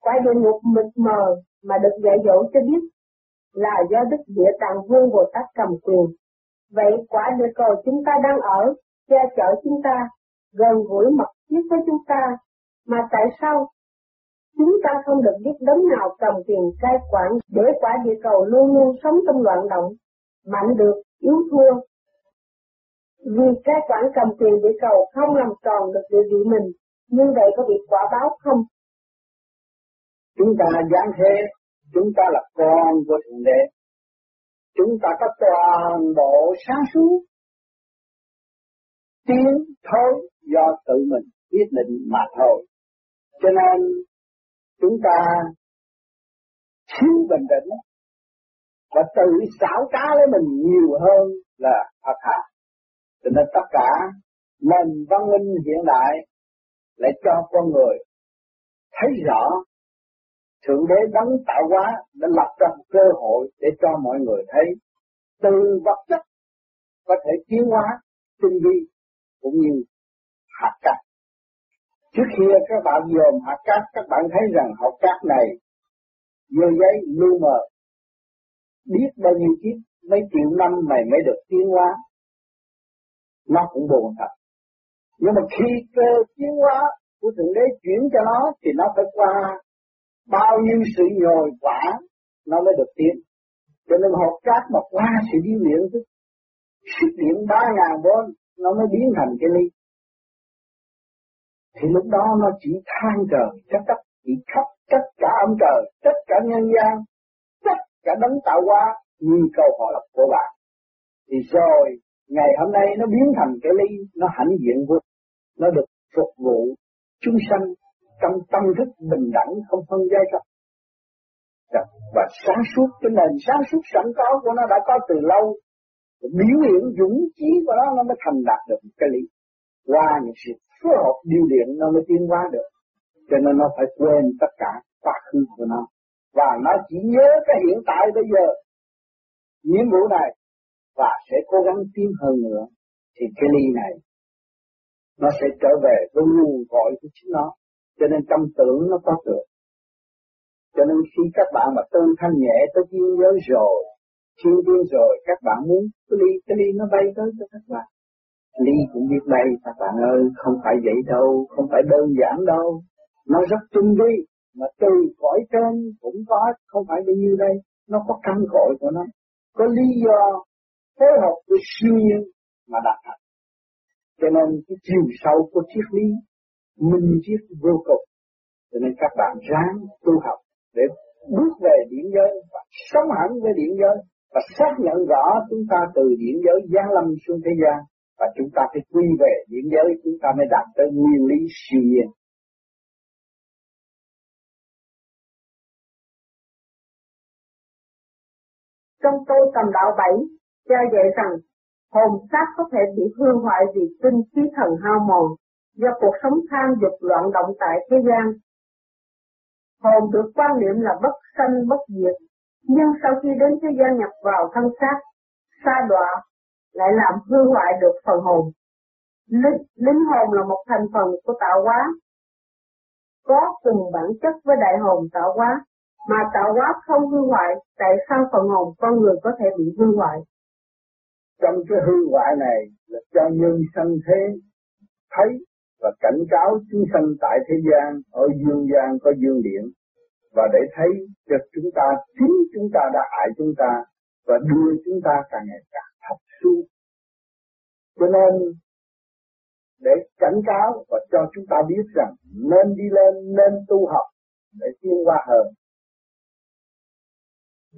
Quả địa ngục mịt mờ mà được dạy dỗ cho biết là do Đức Địa Tạng Vương Bồ Tát cầm quyền. Vậy quả địa cầu chúng ta đang ở, che chở chúng ta, gần gũi mật thiết với chúng ta, mà tại sao chúng ta không được biết đấng nào cầm quyền cai quản để quả địa cầu luôn luôn sống trong loạn động, mạnh được, yếu thua. Vì cai quản cầm quyền địa cầu không làm tròn được địa vị mình, như vậy có bị quả báo không? Chúng ta giáng thế, chúng ta là con của Thượng Đế. Chúng ta có toàn bộ sáng suốt, tiến thôi do tự mình quyết định mà thôi. Cho nên chúng ta thiếu bình tĩnh và tự xảo trá lấy mình nhiều hơn là thật hạ. Cho nên tất cả nền văn minh hiện đại lại cho con người thấy rõ Thượng Đế đấng tạo hóa đã lập ra một cơ hội để cho mọi người thấy từ vật chất có thể tiến hóa tinh vi cũng như hạt cát. Trước kia các bạn dòm hạt cát, các bạn thấy rằng hạt cát này dơ giấy lu mờ, biết bao nhiêu kiếp, mấy triệu năm mày mới được tiến hóa. Nó cũng buồn thật. Nhưng mà khi cơ tiến hóa của Thượng Đế chuyển cho nó thì nó phải qua bao nhiêu sự nhồi quả nó mới được tiến. Cho nên hột cát mà qua sự điêu luyện tức sức điện ba ngàn vôn nó mới biến thành cái ly. Thì lúc đó nó chỉ than trời trách tất chỉ khóc tất cả ông trời, tất cả nhân gian, tất cả đấng tạo hóa như câu hỏi lập của bạn. Thì rồi ngày hôm nay nó biến thành cái ly, nó hãnh diện vô, nó được phục vụ chúng sanh trong tâm thức bình đẳng không phân giai cấp. Dạ. Và sáng suốt, cái nền sáng suốt sẵn có của nó đã có từ lâu. Biểu hiện dũng chí của nó nó mới thành đạt được cái lý. Qua những sự phối hợp điều luyện nó mới tiến hóa được. Cho nên nó phải quên tất cả quá khứ của nó. Và nó chỉ nhớ cái hiện tại bây giờ. Nhiệm vụ này. Và sẽ cố gắng tiến hơn nữa. Thì cái ly này nó sẽ trở về với nguồn gọi của chính nó. Cho nên tâm tưởng nó có được. Cho nên khi các bạn mà tương thanh nhẹ tới thiên giới rồi, thiên tiên rồi, các bạn muốn cái ly, cái ly nó bay tới cho các bạn. Ly cũng biết bay các bạn ơi, không phải vậy đâu, không phải đơn giản đâu. Nó rất tinh vi, mà từ cõi trên cũng có, không phải bao nhiêu đây, nó có căn cội của nó. Có lý do phối hợp với siêu nhiên mà đạt thành. Cho nên cái chiều sâu của triết lý minh triết vô cùng. Cho nên các bạn ráng tu học để bước về điển giới và sống hẳn với điển giới và xác nhận rõ chúng ta từ điển giới giáng lâm xuống thế gian và chúng ta phải quy về điển giới chúng ta mới đạt tới nguyên lý siêu nhiên. Trong tôi tầm đạo bảy, cho dạy rằng hồn xác có thể bị hư hoại vì tinh khí thần hao mòn do cuộc sống tham dục loạn động tại thế gian. Hồn được quan niệm là bất sanh bất diệt, nhưng sau khi đến thế gian nhập vào thân xác, sa đọa lại làm hư hoại được phần hồn. Linh, linh hồn là một thành phần của tạo hóa, có cùng bản chất với đại hồn tạo hóa, mà tạo hóa không hư hoại, tại sao phần hồn con người có thể bị hư hoại? Trong cái hư hoại này là cho nhân sanh thế thấy và cảnh cáo chúng sanh tại thế gian, ở dương gian có dương điện, và để thấy cho chúng ta, chính chúng ta đã hại chúng ta, và đưa chúng ta càng ngày càng thấp xuống. Cho nên, để cảnh cáo và cho chúng ta biết rằng nên đi lên, nên tu học để tiến qua hơn.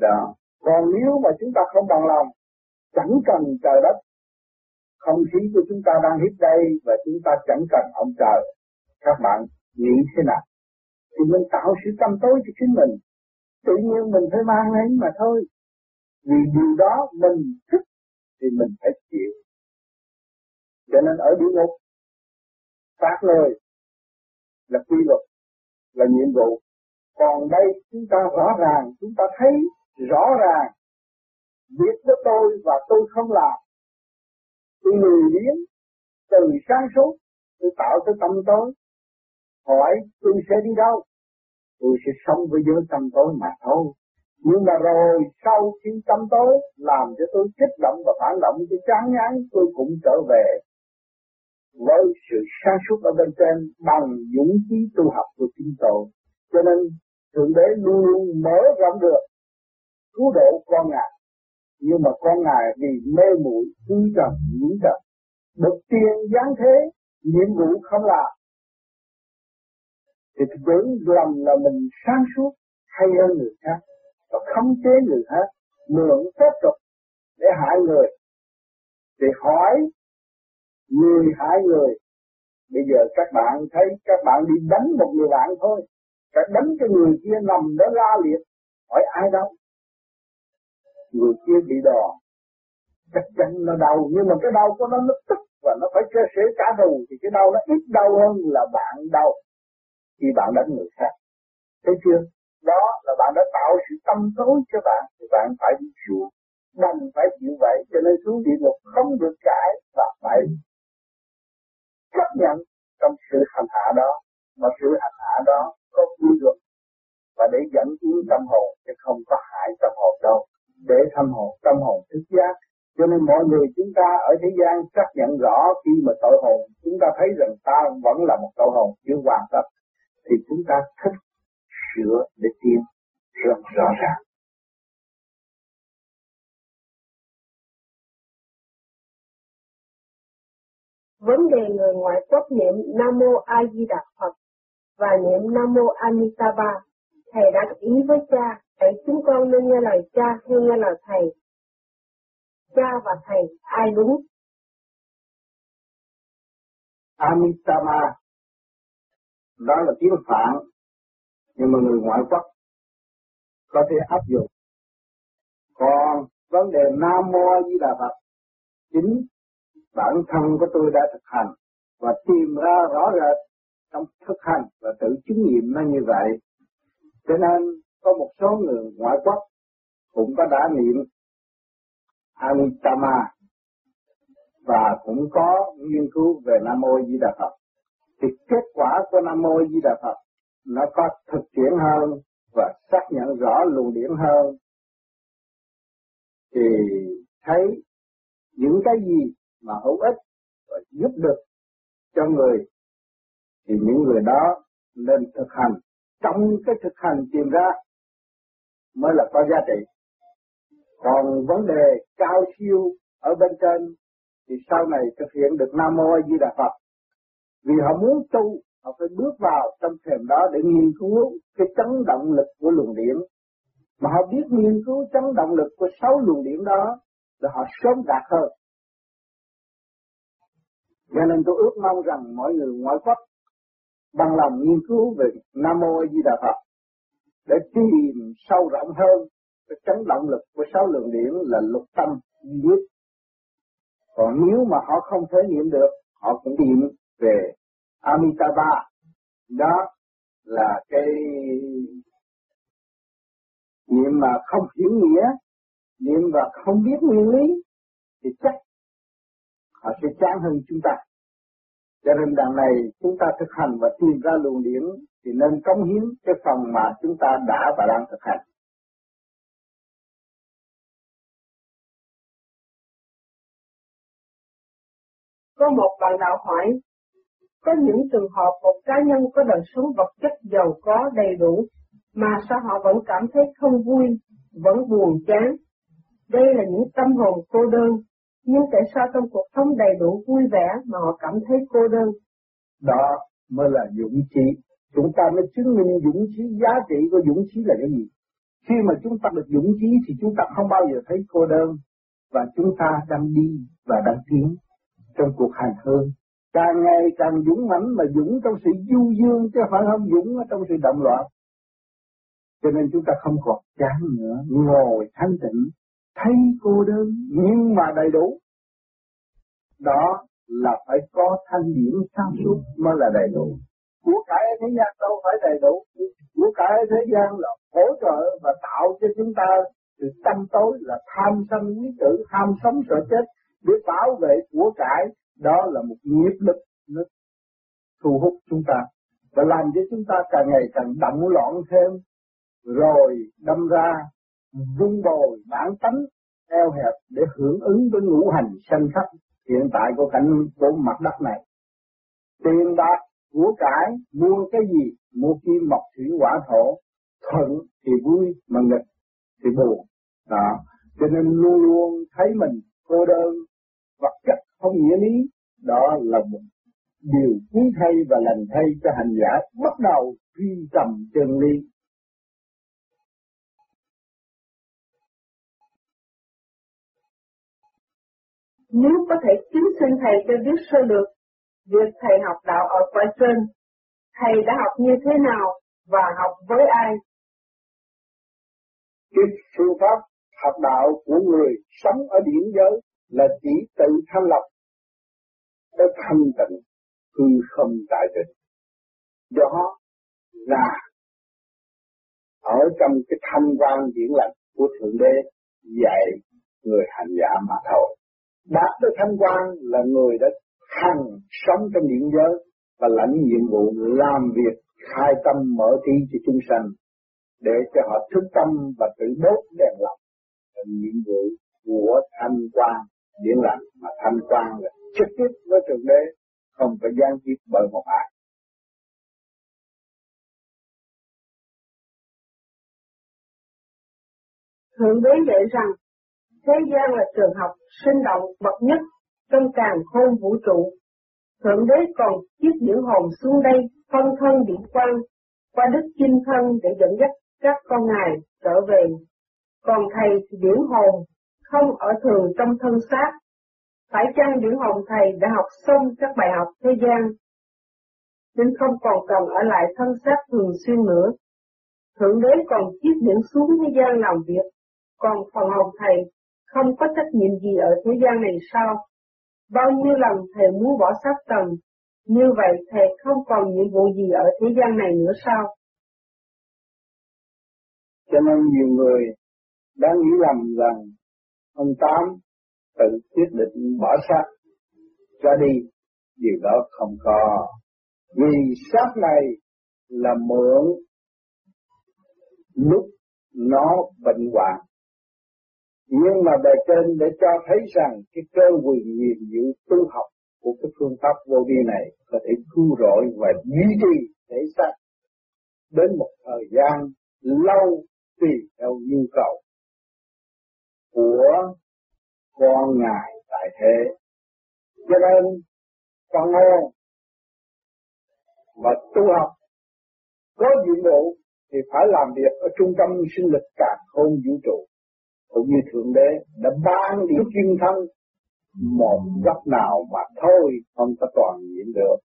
Đó. Còn nếu mà chúng ta không bằng lòng, chẳng cần trời đất không khí của chúng ta đang hít đây và chúng ta chẳng cần ông trời. Các bạn nghĩ thế nào? Thì mình tạo sự tâm tối cho chính mình. Tự nhiên mình phải mang ấy mà thôi. Vì điều đó mình thích thì mình phải chịu. Cho nên ở địa ngục, phát lời là quy luật, là nhiệm vụ. Còn đây chúng ta rõ ràng, chúng ta thấy rõ ràng việc của tôi và tôi không làm tôi lười biếng, từ sáng suốt, tôi tạo cái tâm tối, hỏi, tôi sẽ đi đâu tôi sẽ sống với giới tâm tối mà thôi. Nhưng mà rồi sau khi tâm tối làm cho tôi kích động và phản động, tôi chán ngán, tôi cũng trở về với sự sáng suốt ở bên trên bằng dũng khí tu học của chính tôi. Cho nên Thượng Đế luôn luôn mở rộng được cứu độ con ngài. Nhưng mà con ngài vì mê muội, tư trần nhiễm trần được tiền giáng thế, nhiệm vụ không làm. Thì tưởng lầm là mình sáng suốt hay hơn người khác, và không chế người khác, mượn phép tục để hại người. Thì hỏi người hại người, bây giờ các bạn thấy các bạn đi đánh một người bạn thôi các đánh cho người kia nằm đó la liệt, hỏi ai đâu người kia bị đòn chắc chắn nó đau, nhưng mà cái đau của nó nó tức và nó phải cơ sẻ cả đầu thì cái đau nó ít đau hơn là bạn đau khi bạn đánh người khác. Thấy chưa? Đó là bạn đã tạo sự tâm tối cho bạn, thì bạn phải đi xuống đành phải chịu vậy, cho nên xuống địa ngục không được cãi và phải chấp nhận trong sự hành hạ đó. Mà sự hành hạ đó có quy luật, và để dẫn tiến tâm hồn, chứ không có hại tâm hồn đâu để thâm hồn tâm hồn thức giác cho nên mọi người chúng ta ở thế gian chấp nhận rõ khi mà tội hồn chúng ta thấy rằng ta vẫn là một tội hồn chưa hoàn tất thì chúng ta thích sửa để tiến rất rõ ràng. Vấn đề người ngoại quốc niệm Nam Mô A Di Đà Phật và niệm Nam Mô Amitabha, thầy đã ý với cha, vậy chúng con nên nghe lời cha hay nghe lời thầy? Cha và thầy, ai đúng? Amitama đó là tiếng Phạn, nhưng mà người ngoại quốc có thể áp dụng còn vấn đề Nam Mô A Di Đà Phật, chính bản thân của tôi đã thực hành và tìm ra rõ rệt trong thực hành và tự chứng nghiệm nó như vậy cho nên có một số người ngoại quốc cũng có đã niệm Amitama và cũng có nghiên cứu về Nam Mô Di Đà Phật. Thì kết quả của Nam Mô Di Đà Phật nó có thực tiễn hơn và xác nhận rõ luồng điển hơn. Thì thấy những cái gì mà hữu ích và giúp được cho người, thì những người đó nên thực hành. Trong cái thực hành tìm ra mới là có giá trị. Còn vấn đề cao siêu ở bên trên thì sau này thực hiện được Nam Mô A Di Đà Phật. Vì họ muốn tu, họ phải bước vào trong thềm đó để nghiên cứu cái chấn động lực của luồng điện. mà họ biết nghiên cứu chấn động lực của sáu luồng điện đó là họ sớm đạt hơn. Cho nên tôi ước mong rằng mọi người ngoại quốc bằng lòng nghiên cứu về Nam Mô A Di Đà Phật để tìm sâu rộng hơn cái chấn động lực của sáu lượng điển là lục tâm duy nhất. Còn nếu mà họ không thể niệm được, họ cũng niệm về Amitabha đó là cái niệm mà không hiểu nghĩa niệm và không biết nguyên lý thì chắc họ sẽ chán hơn chúng ta cho nên đằng này chúng ta thực hành và tìm ra luồng điển thì nên cống hiến cái phần mà chúng ta đã và đang thực hành có một bạn đạo hỏi có những trường hợp một cá nhân có đời sống vật chất giàu có đầy đủ, mà sao họ vẫn cảm thấy không vui, vẫn buồn chán. Đây là những tâm hồn cô đơn, nhưng tại sao trong cuộc sống đầy đủ vui vẻ mà họ cảm thấy cô đơn? Đó mới là dũng khí. Chúng ta mới chứng minh dũng khí, giá trị của dũng khí là cái gì? Khi mà chúng ta được dũng khí thì chúng ta không bao giờ thấy cô đơn, và chúng ta đang đi và đang tiến trong cuộc hành hương càng ngày càng dũng mãnh mà dũng trong sự du dương chứ phải không dũng ở trong sự động loạn cho nên chúng ta không còn chán nữa ngồi thanh tịnh thấy cô đơn, nhưng mà đầy đủ. Đó là phải có thanh điển sáng suốt mới là đầy đủ. Của cải thế gian đâu phải đầy đủ. Của cải thế gian là hỗ trợ và tạo cho chúng ta sự tâm tối, là tham sân quý tử, tham sống sợ chết. Để bảo vệ của cải, đó là một nghiệp lực nó thu hút chúng ta và làm cho chúng ta càng ngày càng động loạn thêm. Rồi đâm ra vun bồi bản tánh eo hẹp để hưởng ứng với ngũ hành sanh khắc hiện tại của cảnh của mặt đất này. Tiền bạc của cải mua cái gì, mua kim mộc thủy hỏa thổ, thuận thì vui mà nghịch thì buồn. Đó. Cho nên luôn luôn thấy mình cô đơn, vật chất không nghĩa lý, đó là một điều quý thay và lành thay cho hành giả bắt đầu truy tầm chân lý. Nếu có thể kính xin Thầy cho biết sơ lược việc Thầy học đạo ở cõi trên, Thầy đã học như thế nào và học với ai? Cái phương pháp học đạo của người sống ở điển giới là chỉ tự thanh lập tới thanh tịnh hư không tại định. Đó là ở trong cái thanh quan điển lành của Thượng Đế dạy người hành giả mà thôi. Đạt tới thanh quan là người đã hằng sống trong điện giới và lãnh nhiệm vụ làm việc, khai tâm mở trí cho chúng sanh để cho họ thức tâm và tự đốt đèn lòng là nhiệm vụ của thanh quan điện lành, mà thanh quan là trực tiếp với thượng đế, không phải gián tiếp bởi một ai. Thượng đế dạy rằng thế gian là trường học sinh động bậc nhất trong càng khôn vũ trụ. Thượng đế còn chiếc điển hồn xuống đây phân thân điển quang qua đức chinh thân để dẫn dắt các con ngài trở về. Còn thầy thì điển hồn không ở thường trong thân xác. Phải chăng điển hồn thầy đã học xong các bài học thế gian, nên không còn cần ở lại thân xác thường xuyên nữa. Thượng đế còn chiếc điển xuống thế gian làm việc, còn phần hồn thầy không có trách nhiệm gì ở thế gian này sao? Bao nhiêu lần thầy muốn bỏ sát trần, như vậy thầy không còn nhiệm vụ gì ở thế gian này nữa sao? Cho nên nhiều người đã nghĩ lầm rằng ông Tám tự quyết định bỏ sát ra đi, điều đó không có. Vì sát này là mượn lúc nó bệnh hoạn nhưng mà bề trên để cho thấy rằng cái cơ quyền nhiệm vụ tu học của cái phương pháp vô vi này có thể cứu rỗi và duy trì thể xác đến một thời gian lâu tùy theo nhu cầu của con ngài tại thế. Cho nên, con hồn và tu học, có nhiệm vụ thì phải làm việc ở trung tâm sinh lực cả không vũ trụ cũng như Thượng Đế đã ban điểm chuyên thân một góc nào mà thôi không có toàn diện được.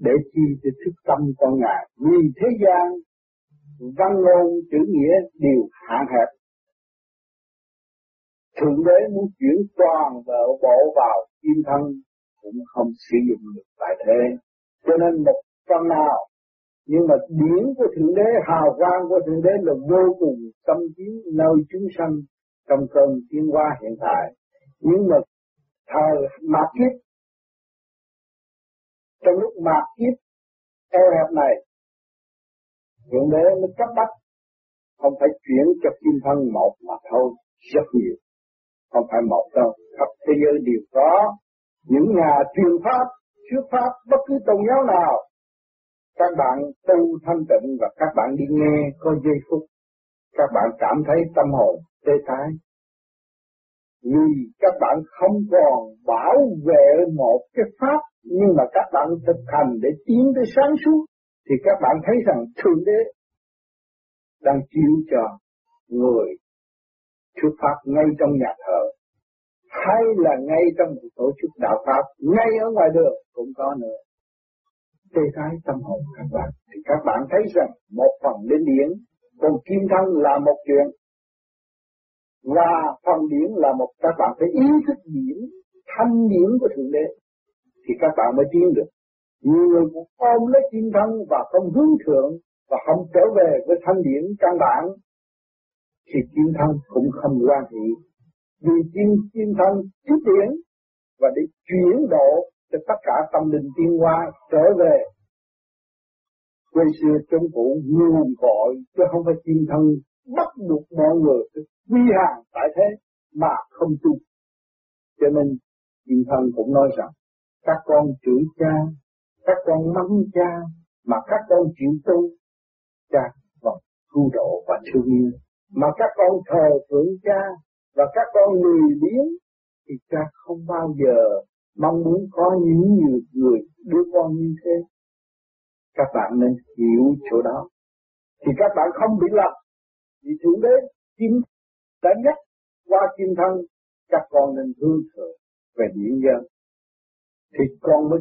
Để chi cho thức tâm con ngài. Vì thế gian, văn ngôn, chữ nghĩa đều hạn hẹp. Thượng đế muốn chuyển toàn bộ bộ vào kim thân cũng không sử dụng được tại thế. Cho nên một phần nào, nhưng mà điển của thượng đế, hào quang của thượng đế là vô cùng tâm chiếu nơi chúng sanh trong cơn tiến hóa hiện tại. Nhưng mà thời mạt kiếp, trong lúc mạt kiếp eo hẹp này, thượng đế mới cấp bách. Không phải chuyển cho kim thân một mà thôi, rất nhiều. Không phải một đâu, khắp thế giới đều có. Những nhà truyền pháp, thuyết pháp, bất cứ tôn giáo nào, các bạn tu thanh tịnh và các bạn đi nghe có giây phút. Các bạn cảm thấy tâm hồn tê tái vì các bạn không còn bảo vệ một cái pháp, nhưng mà các bạn thực hành để tiến tới sáng suốt, thì các bạn thấy rằng thượng đế đang chiếu cho người thuyết pháp ngay trong nhà thờ, hay là ngay trong một tổ chức đạo pháp, ngay ở ngoài đường cũng có nữa. Tê thái tâm hồn các bạn, thì các bạn thấy rằng một phần đến điển, còn kim thân là một chuyện và phần điển là một, các bạn phải ý thức điển thanh điển của thượng đế, thì các bạn mới tiến được. Nhiều người cũng ôm lấy kim thân và không hướng thượng và không trở về với thanh điển căn bản, thì kim thân cũng không quan hệ vì kim kim thân trước điển và để chuyển độ cho tất cả tâm linh tiên hoa trở về. Quê xưa chống cũ nguồn gọi chứ không phải kim thân bắt buộc mọi người quy hàng tại thế mà không tu. Cho nên chim thân cũng nói rằng các con chửi cha, các con mắng cha, mà các con chịu tu, cha vẫn cứu độ và thương yêu. Mà các con thờ phượng cha và các con lười biếng thì cha không bao giờ mong muốn có những người, người đứa con như thế. Các bạn nên hiểu chỗ đó. Thì các bạn không bị lầm. Vì Thượng Đế chính đã nhắc qua kim thân các con nên hướng thượng về điện dân. Thì con mới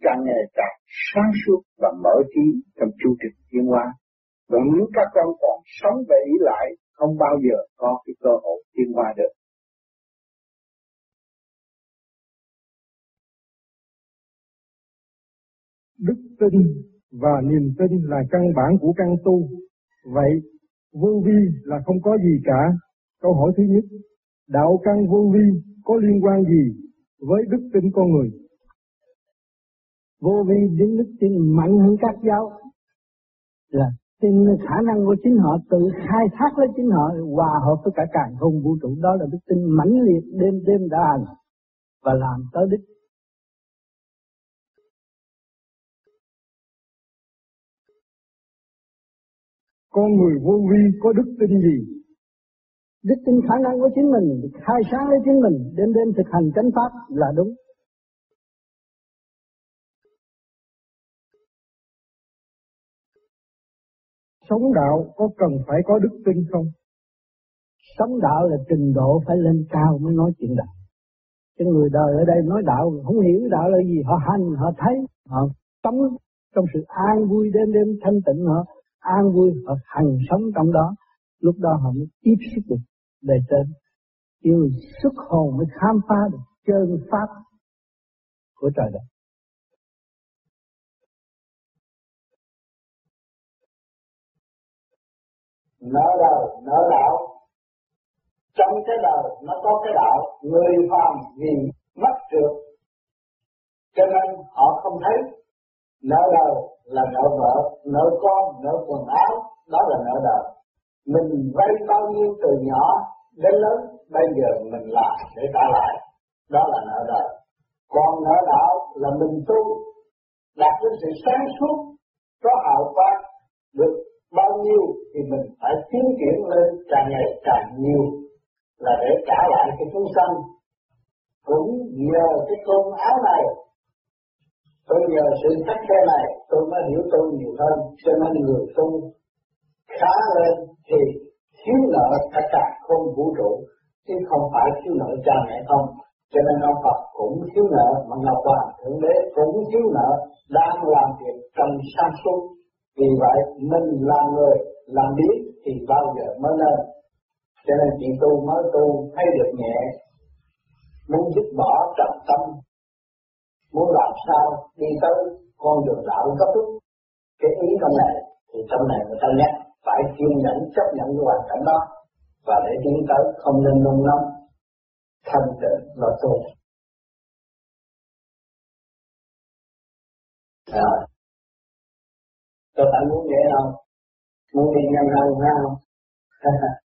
càng ngày càng sáng suốt và mở trí trong chu trình tiến hóa. Còn nếu các con còn sống về ý lại, không bao giờ có cái cơ hội tiến hóa được. Đức tin và niềm tin là căn bản của căn tu. Vậy, vô vi là không có gì cả. Câu hỏi thứ nhất, đạo căn vô vi có liên quan gì với đức tin con người? vô vi đến đức tin mạnh hơn các giáo là tin khả năng của chính họ tự khai thác lấy chính họ hòa hợp với cả càng không vũ trụ đó là đức tin mãnh liệt đêm đêm đã hành và làm tới đích con người vô vi có đức tin gì đức tin khả năng của chính mình khai sáng lấy chính mình đêm đêm thực hành chánh pháp là đúng Sống đạo có cần phải có đức tin không? Sống đạo là trình độ phải lên cao mới nói chuyện đạo. Cái người đời ở đây nói đạo không hiểu đạo là gì, họ hành, họ thấy, họ sống trong sự an vui đêm đêm thanh tịnh họ an vui họ hành sống trong đó, lúc đó họ mới tiếp xúc được bề trên yêu xuất hồn mới khám phá được chân pháp của trời đất. Nợ đời nợ đạo. Trong cái đời nó có cái đạo, người phàm vì mất trượt cho nên họ không thấy. Nợ đời là nợ vợ, nợ con, nợ quần áo, đó là nợ đời. Mình vay bao nhiêu từ nhỏ đến lớn, bây giờ mình làm để trả lại, đó là nợ đời. Còn nợ đạo là mình tu, đạt đến sự sáng suốt, có hào quang, được bao nhiêu thì mình phải tiến triển lên càng ngày càng nhiều, là để trả lại cái chúng sanh. Cũng nhờ cái cơm áo này tôi nhờ sự khắc khe này tôi mới hiểu tôi nhiều hơn, cho nên người tu khá lên thì thiếu nợ cả cả không vũ trụ, chứ không phải thiếu nợ cha mẹ không cho nên ông Phật cũng thiếu nợ, mà Ngọc Hoàng Thượng Đế cũng thiếu nợ, đang làm việc trong sáng suốt vì vậy, mình là người làm biết thì bao giờ mới lên. Cho nên chị tu mới tu, thấy được nhẹ. Muốn dứt bỏ trầm tâm. Muốn làm sao đi tới con đường đạo cấp rút. Cái ý trong này thì trong này người ta nhắc phải kiên nhẫn chấp nhận cái hoàn cảnh đó và để tiến tới không nên nôn nóng thanh tịnh và tu. À, tôi phải muốn vậy không? Muốn đi nhanh hơn không?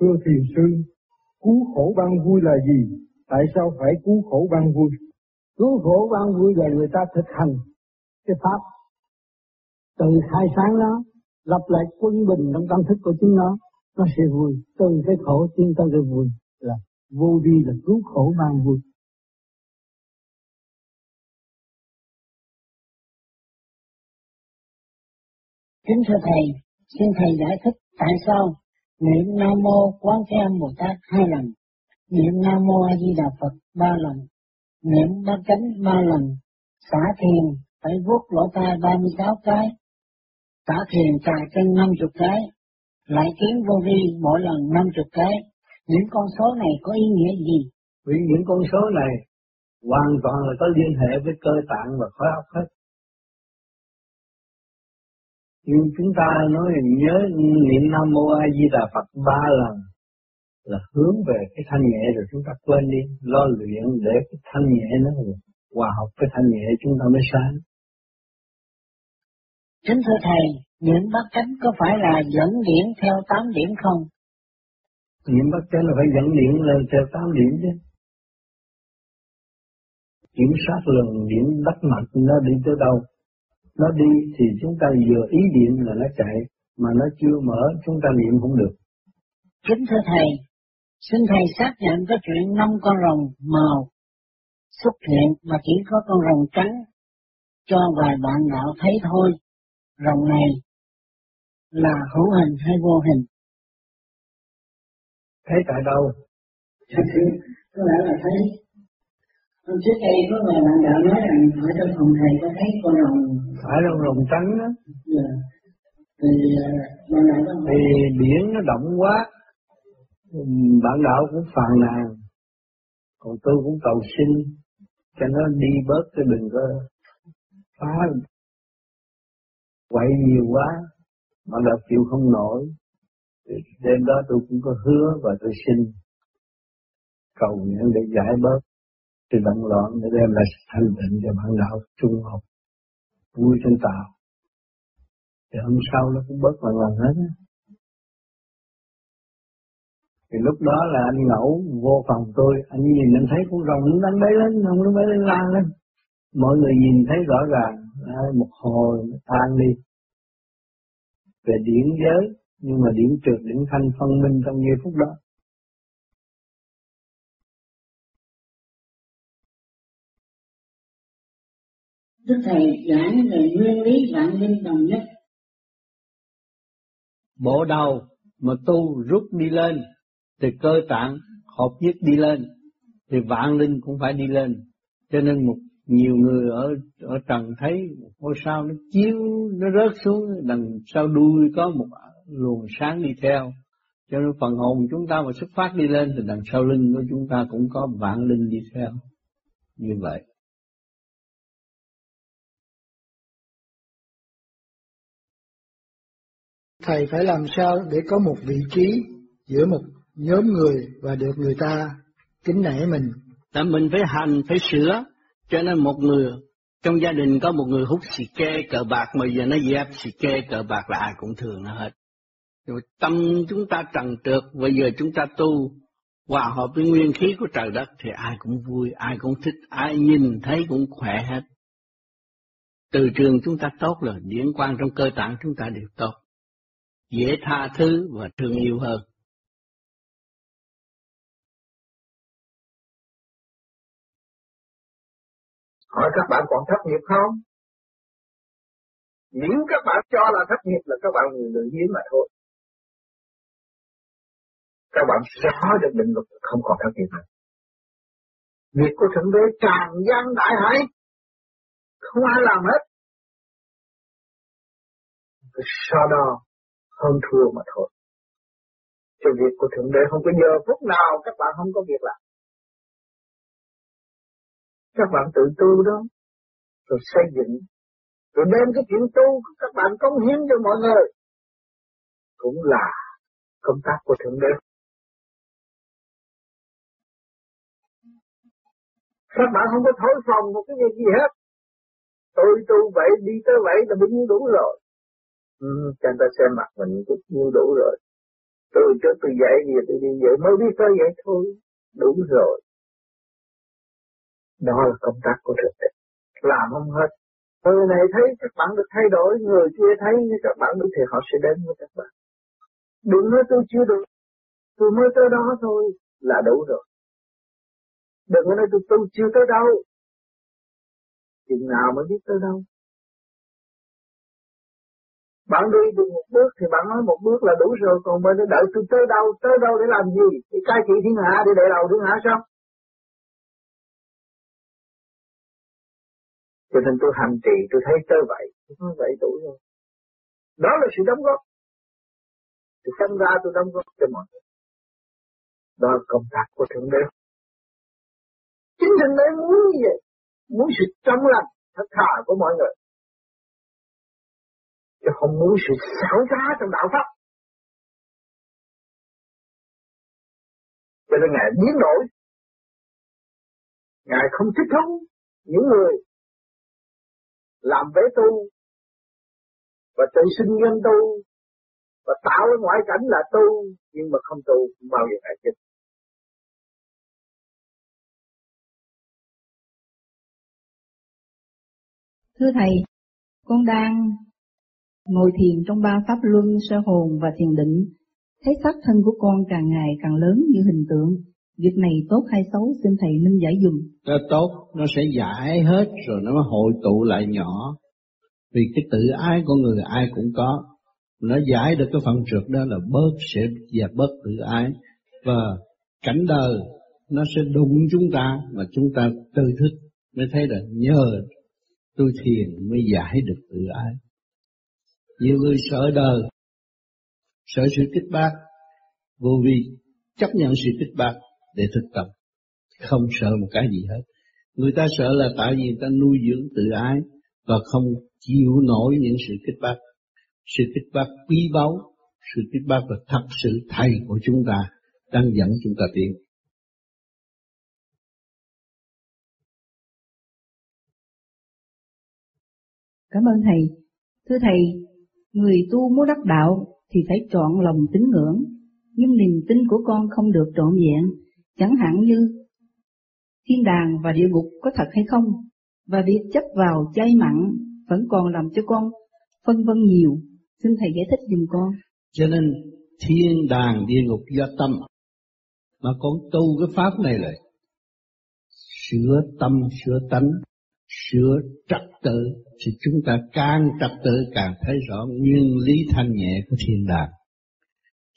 Thưa thiền sư, cứu khổ ban vui là gì? Tại sao phải cứu khổ ban vui? Cứu khổ ban vui là người ta thực hành cái pháp từ khai sáng nó lập lại quân bình trong tâm thức của chính nó nó sẽ vui từ cái khổ tiến tới cái vui là vô vi là cứu khổ ban vui. Kính thưa Thầy, xin Thầy giải thích tại sao niệm Nam Mô Quán Thế Âm Bồ Tát hai lần, niệm Nam Mô A Di Đà Phật ba lần, niệm ba chánh ba lần, xả thiền phải vuốt lỗ tai 36 cái, xả thiền trà chân 50 cái, lại tiếng vô vi mỗi lần 50 cái, những con số này có ý nghĩa gì? Vì những con số này hoàn toàn là có liên hệ với cơ tạng và khối óc hết. Nhưng chúng ta nói nhớ niệm Nam Mô A Di Đà Phật ba lần là hướng về cái thanh nhẹ rồi chúng ta quên đi, lo luyện để cái thanh nhẹ nó hòa hợp với thanh nhẹ chúng ta mới sáng. Kính thưa Thầy, niệm bắt chánh có phải là dẫn điển theo tám điểm không? Niệm bắt chánh là phải dẫn điển lên theo tám điểm chứ. Kiểm soát lần điểm đắc mặt nó đi tới đâu. Nó đi thì chúng ta vừa ý điện là nó chạy, mà nó chưa mở chúng ta niệm không được. Kính thưa Thầy, xin Thầy xác nhận cái chuyện năm con rồng màu xuất hiện mà chỉ có con rồng trắng cho vài bạn đạo thấy thôi. Rồng này là hữu hình hay vô hình? Thấy tại đâu? Có lẽ là thấy. Trước đây có vài bạn đạo nói rằng ở trong phòng thầy có thấy con rồng. Phải rồng rồng trắng đó. Dạ. Thì à, bạn đạo có Thì biển nó động quá. Bạn đạo cũng phàn nàn. Còn tôi cũng cầu xin cho nó đi bớt cái đừng có phá quậy nhiều quá mà đạo chịu không nổi đêm đó tôi cũng có hứa và tôi xin cầu nguyện để giải bớt sự động loạn để đem lại thanh tịnh cho bạn đạo trung học. Vui trên tàu, thì hôm sau nó cũng bớt lần lần hết á. Thì lúc đó là anh ngẫu vô phòng tôi anh nhìn anh thấy con rồng nó đánh bấy lên không nó bấy lên lan lên. Mọi người nhìn thấy rõ ràng à, một hồi nó tan đi. Về điển giới nhưng mà điển trượt điển thanh phân minh trong giây phút đó. Đức Thầy giảng về nguyên lý vạn linh đồng nhất. Bộ đầu mà tu rút đi lên, thì cơ tạng hợp nhất đi lên, thì vạn linh cũng phải đi lên. Cho nên một nhiều người ở ở trần thấy, ngôi sao nó chiếu, nó rớt xuống, đằng sau đuôi có một luồng sáng đi theo. Cho nên phần hồn chúng ta mà xuất phát đi lên, thì đằng sau lưng của chúng ta cũng có vạn linh đi theo. Như vậy. Thầy phải làm sao để có một vị trí giữa một nhóm người và được người ta kính nể mình. Là mình phải hành, phải sửa, cho nên một người trong gia đình có một người hút xì ke cờ bạc mà giờ nó dẹp xì ke cờ bạc là ai cũng thường nó hết. Rồi tâm chúng ta trần trượt, bây giờ chúng ta tu hòa hợp với nguyên khí của trời đất thì ai cũng vui, ai cũng thích, ai nhìn thấy cũng khỏe hết. Từ trường chúng ta tốt rồi, điển quan trong cơ tạng chúng ta đều tốt. Dễ tha thứ và thương yêu hơn. Hỏi các bạn còn thất nghiệp không? Những các bạn cho là thất nghiệp là các bạn người lười biếng mà thôi. Các bạn rõ được định luật không còn thất nghiệp nữa. Việc của Thượng Đế tràn gian đại hải. Không ai làm hết. Sau đó hơn thua mà thôi. Cho việc của Thượng Đế không có giờ phút nào các bạn không có việc làm. Các bạn tự tu đó, rồi xây dựng, rồi đem cái chuyện tu các bạn cống hiến cho mọi người. Cũng là công tác của thượng đế. Các bạn không có thối phòng một cái gì gì hết. Tôi tu vậy, đi tới vậy là bao nhiêu đủ rồi. Ừ, cho người ta xem mặt mình cũng nhiêu đủ rồi tôi trước tôi dạy gì tôi đi dạy mới biết tới vậy thôi đủ rồi đó là công tác của thực tế. Làm không hết. Người này thấy các bạn được thay đổi, người kia thấy như các bạn được thì họ sẽ đến với các bạn. Đừng nói tôi chưa được, tôi mới tới đó thôi là đủ rồi. Đừng có nói tôi, tôi chưa tới đâu. Chừng nào mới biết tới đâu. Bạn đi được một bước thì bạn nói một bước là đủ rồi, còn bây giờ đợi tôi tới đâu, tới đâu để làm gì? Thì cai trị thiên hạ để để đầu thiên hạ sao? Cho nên tôi hành trì tôi thấy tới vậy, tôi nói vậy đủ rồi. Đó là sự đóng góp. Tôi sinh ra tôi đóng góp cho mọi người. Đó là công tác của Thượng Đế. Chính Thượng Đế muốn như vậy. Muốn sự trong lành, thật thà của mọi người. Chứ không muốn sự xảo trá trong đạo Pháp. cho nên Ngài biến đổi. Ngài không thích thú những người làm vế tu và tự sinh nhân tu và tạo cái ngoại cảnh là tu nhưng mà không tu không bao giờ Ngài chết. Thưa Thầy, con đang ngồi thiền trong ba pháp luân sơ hồn và thiền định, thấy xác thân của con càng ngày càng lớn như hình tượng. Việc này tốt hay xấu xin Thầy minh giải dùm. Nó tốt, nó sẽ giải hết rồi nó hội tụ lại nhỏ. Vì cái tự ái của người ai cũng có. Nó giải được cái phần trượt đó là bớt sẽ dẹp bớt tự ái. Và cảnh đời nó sẽ đụng chúng ta mà chúng ta tư thức mới thấy là nhờ tôi thiền mới giải được tự ái. Nhiều người sợ đời, sợ sự kích bác, vô vi chấp nhận sự kích bác để thực tập, không sợ một cái gì hết. Người ta sợ là tại vì người ta nuôi dưỡng tự ái và không chịu nổi những sự kích bác. Sự kích bác quý báu, sự kích bác là thật sự thầy của chúng ta đang dẫn chúng ta tiến. Cảm ơn Thầy. Thưa Thầy, người tu muốn đắc đạo thì phải chọn lòng tín ngưỡng, nhưng niềm tin của con không được trọn vẹn, chẳng hạn như thiên đàng và địa ngục có thật hay không, và việc chấp vào chay mặn vẫn còn làm cho con phân vân nhiều. Xin Thầy giải thích dùm con. Cho nên thiên đàng địa ngục do tâm, mà con tu cái pháp này là sửa tâm sửa tánh sửa trật tự, thì chúng ta càng trật tự càng thấy rõ nguyên lý thanh nhẹ của thiên đàng.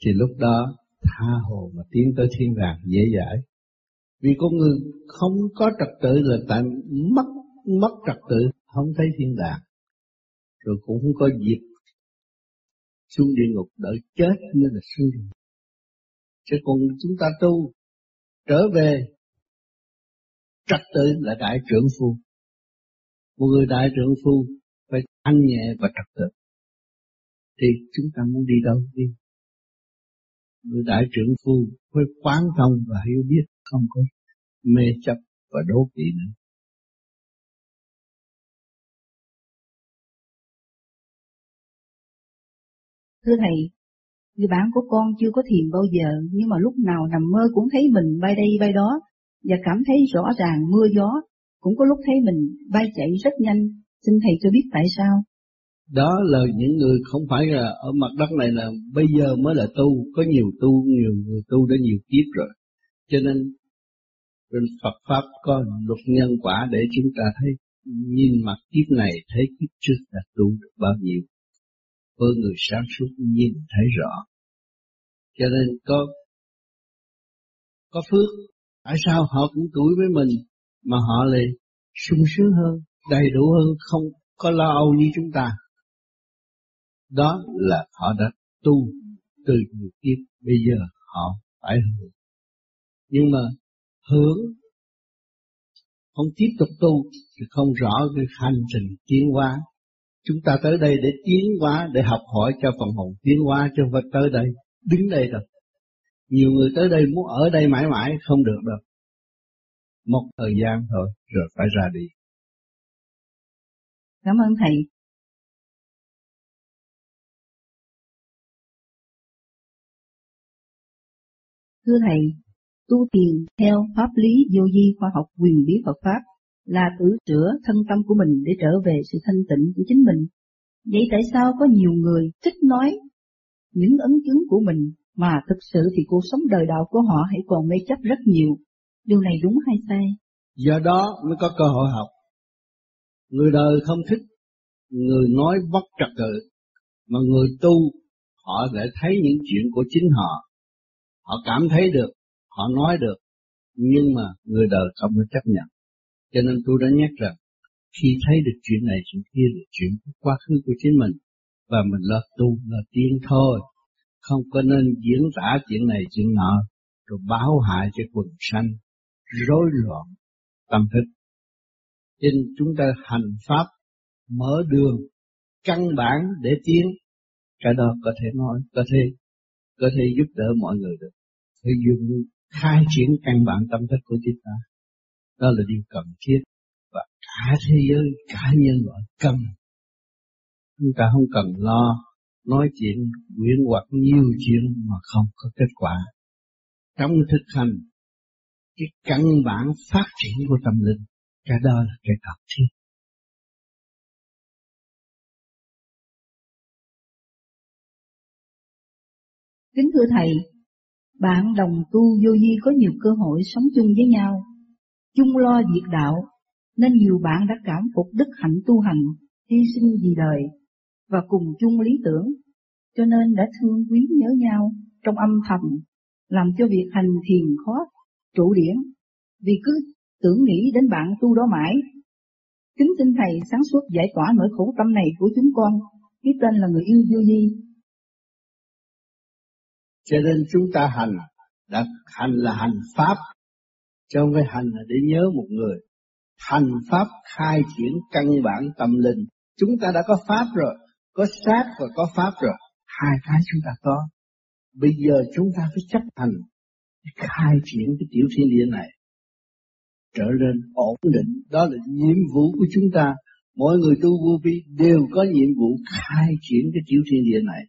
Thì lúc đó, tha hồ mà tiến tới thiên đàng dễ dãi. Vì con người không có trật tự là tại mất mất trật tự, không thấy thiên đàng. Rồi cũng không có dịp xuống địa ngục đợi chết nên là xuống địa ngục. Chứ còn chúng ta tu trở về, trật tự là đại trưởng phu một người đại trưởng phu phải ăn nhẹ và trật tự. Thì chúng ta muốn đi đâu đi? Người đại trưởng phu phải quán thông và hiểu biết không có mê chấp và đố kỵ nữa. Thưa Thầy, người bạn của con chưa có thiền bao giờ, nhưng mà lúc nào nằm mơ cũng thấy mình bay đây bay đó, và cảm thấy rõ ràng mưa gió, cũng có lúc thấy mình bay chạy rất nhanh, xin thầy cho biết tại sao. Đó là những người không phải là ở mặt đất này là bây giờ mới là tu, có nhiều tu, nhiều người tu đã nhiều kiếp rồi. Cho nên trên Phật Pháp có luật nhân quả để chúng ta thấy nhìn mặt kiếp này thấy kiếp trước đã tu được bao nhiêu. Với người sáng suốt nhìn thấy rõ. Cho nên có có phước, tại sao họ cũng tuổi với mình mà họ lại sung sướng hơn, đầy đủ hơn, không có lo âu như chúng ta. Đó là họ đã tu từ nhiều kiếp, bây giờ họ phải hưởng. Nhưng mà hưởng không tiếp tục tu thì không rõ cái hành trình tiến hóa. Chúng ta tới đây để tiến hóa, để học hỏi cho phần hồn tiến hóa chứ không phải tới đây, đứng đây rồi. Nhiều người tới đây muốn ở đây mãi mãi không được đâu một thời gian thôi rồi phải ra đi. Cảm ơn thầy. Thưa thầy, tu tiền theo pháp lý vô vi khoa học quyền bí Phật pháp là tự sửa thân tâm của mình để trở về sự thanh tịnh của chính mình. Vậy tại sao có nhiều người thích nói những ấn chứng của mình mà thực sự thì cuộc sống đời đạo của họ hãy còn mê chấp rất nhiều Điều này đúng hay sai? Do đó mới có cơ hội học. Người đời không thích người nói bất trật tự, mà người tu họ lại thấy những chuyện của chính họ. Họ cảm thấy được, họ nói được, nhưng mà người đời không có chấp nhận. Cho nên tôi đã nhắc rằng, khi thấy được chuyện này chuyện kia là chuyện của quá khứ của chính mình, và mình là tu là tiên thôi, không có nên diễn tả chuyện này chuyện nọ, rồi báo hại cho quần sanh, rối loạn tâm thức. Nên chúng ta hành pháp mở đường căn bản để tiến, cái đó có thể nói, có thể có thể giúp đỡ mọi người được. Phải dùng khai triển căn bản tâm thức của chúng ta. Đó là điều cần thiết và cả thế giới, cả nhân loại cần. Chúng ta không cần lo nói chuyện quyển hoặc nhiều chuyện mà không có kết quả. Trong thực hành, cái căn bản phát triển của tâm linh, cái đó là cái cần thiết. Kính thưa Thầy, bạn đồng tu vô vi có nhiều cơ hội sống chung với nhau, chung lo việc đạo, nên nhiều bạn đã cảm phục đức hạnh tu hành, hy sinh vì đời, và cùng chung lý tưởng, cho nên đã thương quý nhớ nhau trong âm thầm, làm cho việc hành thiền khó trụ điển, vì cứ tưởng nghĩ đến bạn tu đó mãi. Kính xin Thầy sáng suốt giải tỏa nỗi khổ tâm này của chúng con, biết tên là người yêu vô vi, cho nên chúng ta hành, đã hành là hành pháp, chứ không phải hành là để nhớ một người. Hành pháp khai triển căn bản tâm linh. Chúng ta đã có pháp rồi, có sát và có pháp rồi. Hai cái chúng ta có. Bây giờ chúng ta phải chấp hành khai triển cái tiểu thiên địa này, trở nên ổn định. Đó là nhiệm vụ của chúng ta. Mỗi người tu vô vi đều có nhiệm vụ khai triển cái tiểu thiên địa này,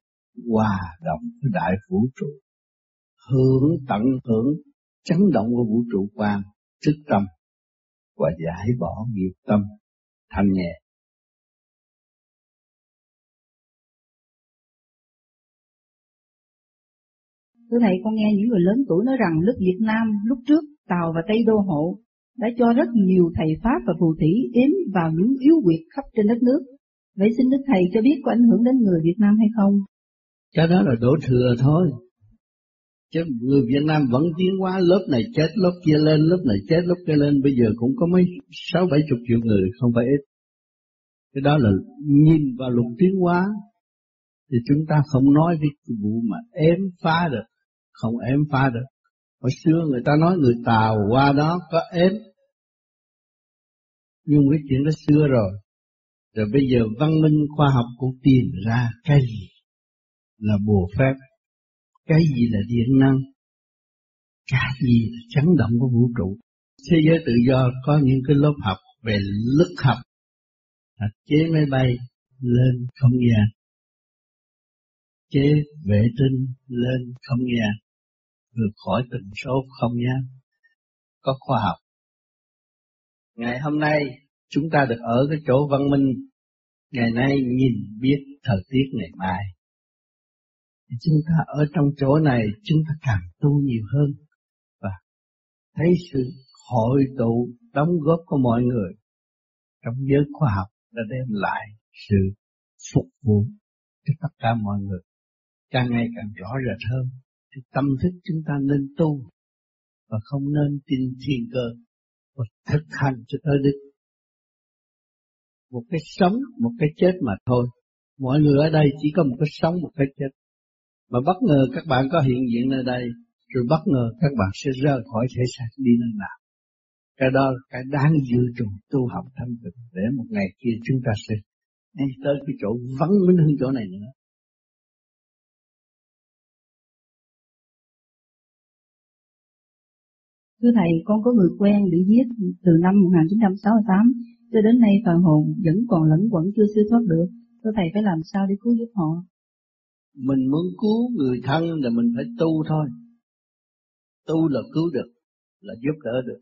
hòa đồng với đại vũ trụ hưởng tận hưởng chấn động của vũ trụ quan thức tâm và giải bỏ nghiệp tâm, thanh nhẹ Thưa Thầy, con nghe những người lớn tuổi nói rằng nước Việt Nam lúc trước Tàu và Tây Đô Hộ đã cho rất nhiều thầy Pháp và phù thủy đến vào những yếu quyệt khắp trên đất nước. Vậy xin Đức Thầy cho biết có ảnh hưởng đến người Việt Nam hay không? Cái đó là đổ thừa thôi. Chứ người Việt Nam vẫn tiến hóa lớp này chết lớp kia lên, lớp này chết lớp kia lên, bây giờ cũng có mấy sáu bảy chục triệu người, không phải ít. Cái đó là nhìn vào luật tiến hóa, thì chúng ta không nói cái vụ mà ém phá được, không ém phá được. Hồi xưa người ta nói người Tàu qua đó có ém, nhưng cái chuyện đó xưa rồi. Rồi bây giờ văn minh khoa học cũng tìm ra cái gì là bùa phép, cái gì là điện năng, cái gì là chấn động của vũ trụ. Thế giới tự do có những cái lớp học về lực học, là chế máy bay lên không gian, chế vệ tinh lên không gian, được khỏi tình số không gian, có khoa học. Ngày hôm nay chúng ta được ở cái chỗ văn minh, ngày nay nhìn biết thời tiết ngày mai. Chúng ta ở trong chỗ này chúng ta càng tu nhiều hơn. Và thấy sự hội tụ đóng góp của mọi người trong giới khoa học đã đem lại sự phục vụ cho tất cả mọi người. Càng ngày càng rõ rệt hơn thì tâm thức chúng ta nên tu và không nên tin thiền cơ và thực hành cho tới đích một cái sống một cái chết mà thôi mọi người ở đây chỉ có một cái sống một cái chết mà bất ngờ các bạn có hiện diện nơi đây, rồi bất ngờ các bạn sẽ rời khỏi thể xác đi nơi nào. Cái đó là cái đáng dự trù tu học thanh tịnh để một ngày kia chúng ta sẽ đi tới cái chỗ vắng minh hơn chỗ này nữa. Thưa Thầy, con có người quen bị giết từ năm 1968 cho đến nay phần hồn vẫn còn lẫn quẩn chưa siêu thoát được. Thưa Thầy phải làm sao để cứu giúp họ? Mình muốn cứu người thân là mình phải tu thôi. Tu là cứu được, là giúp đỡ được.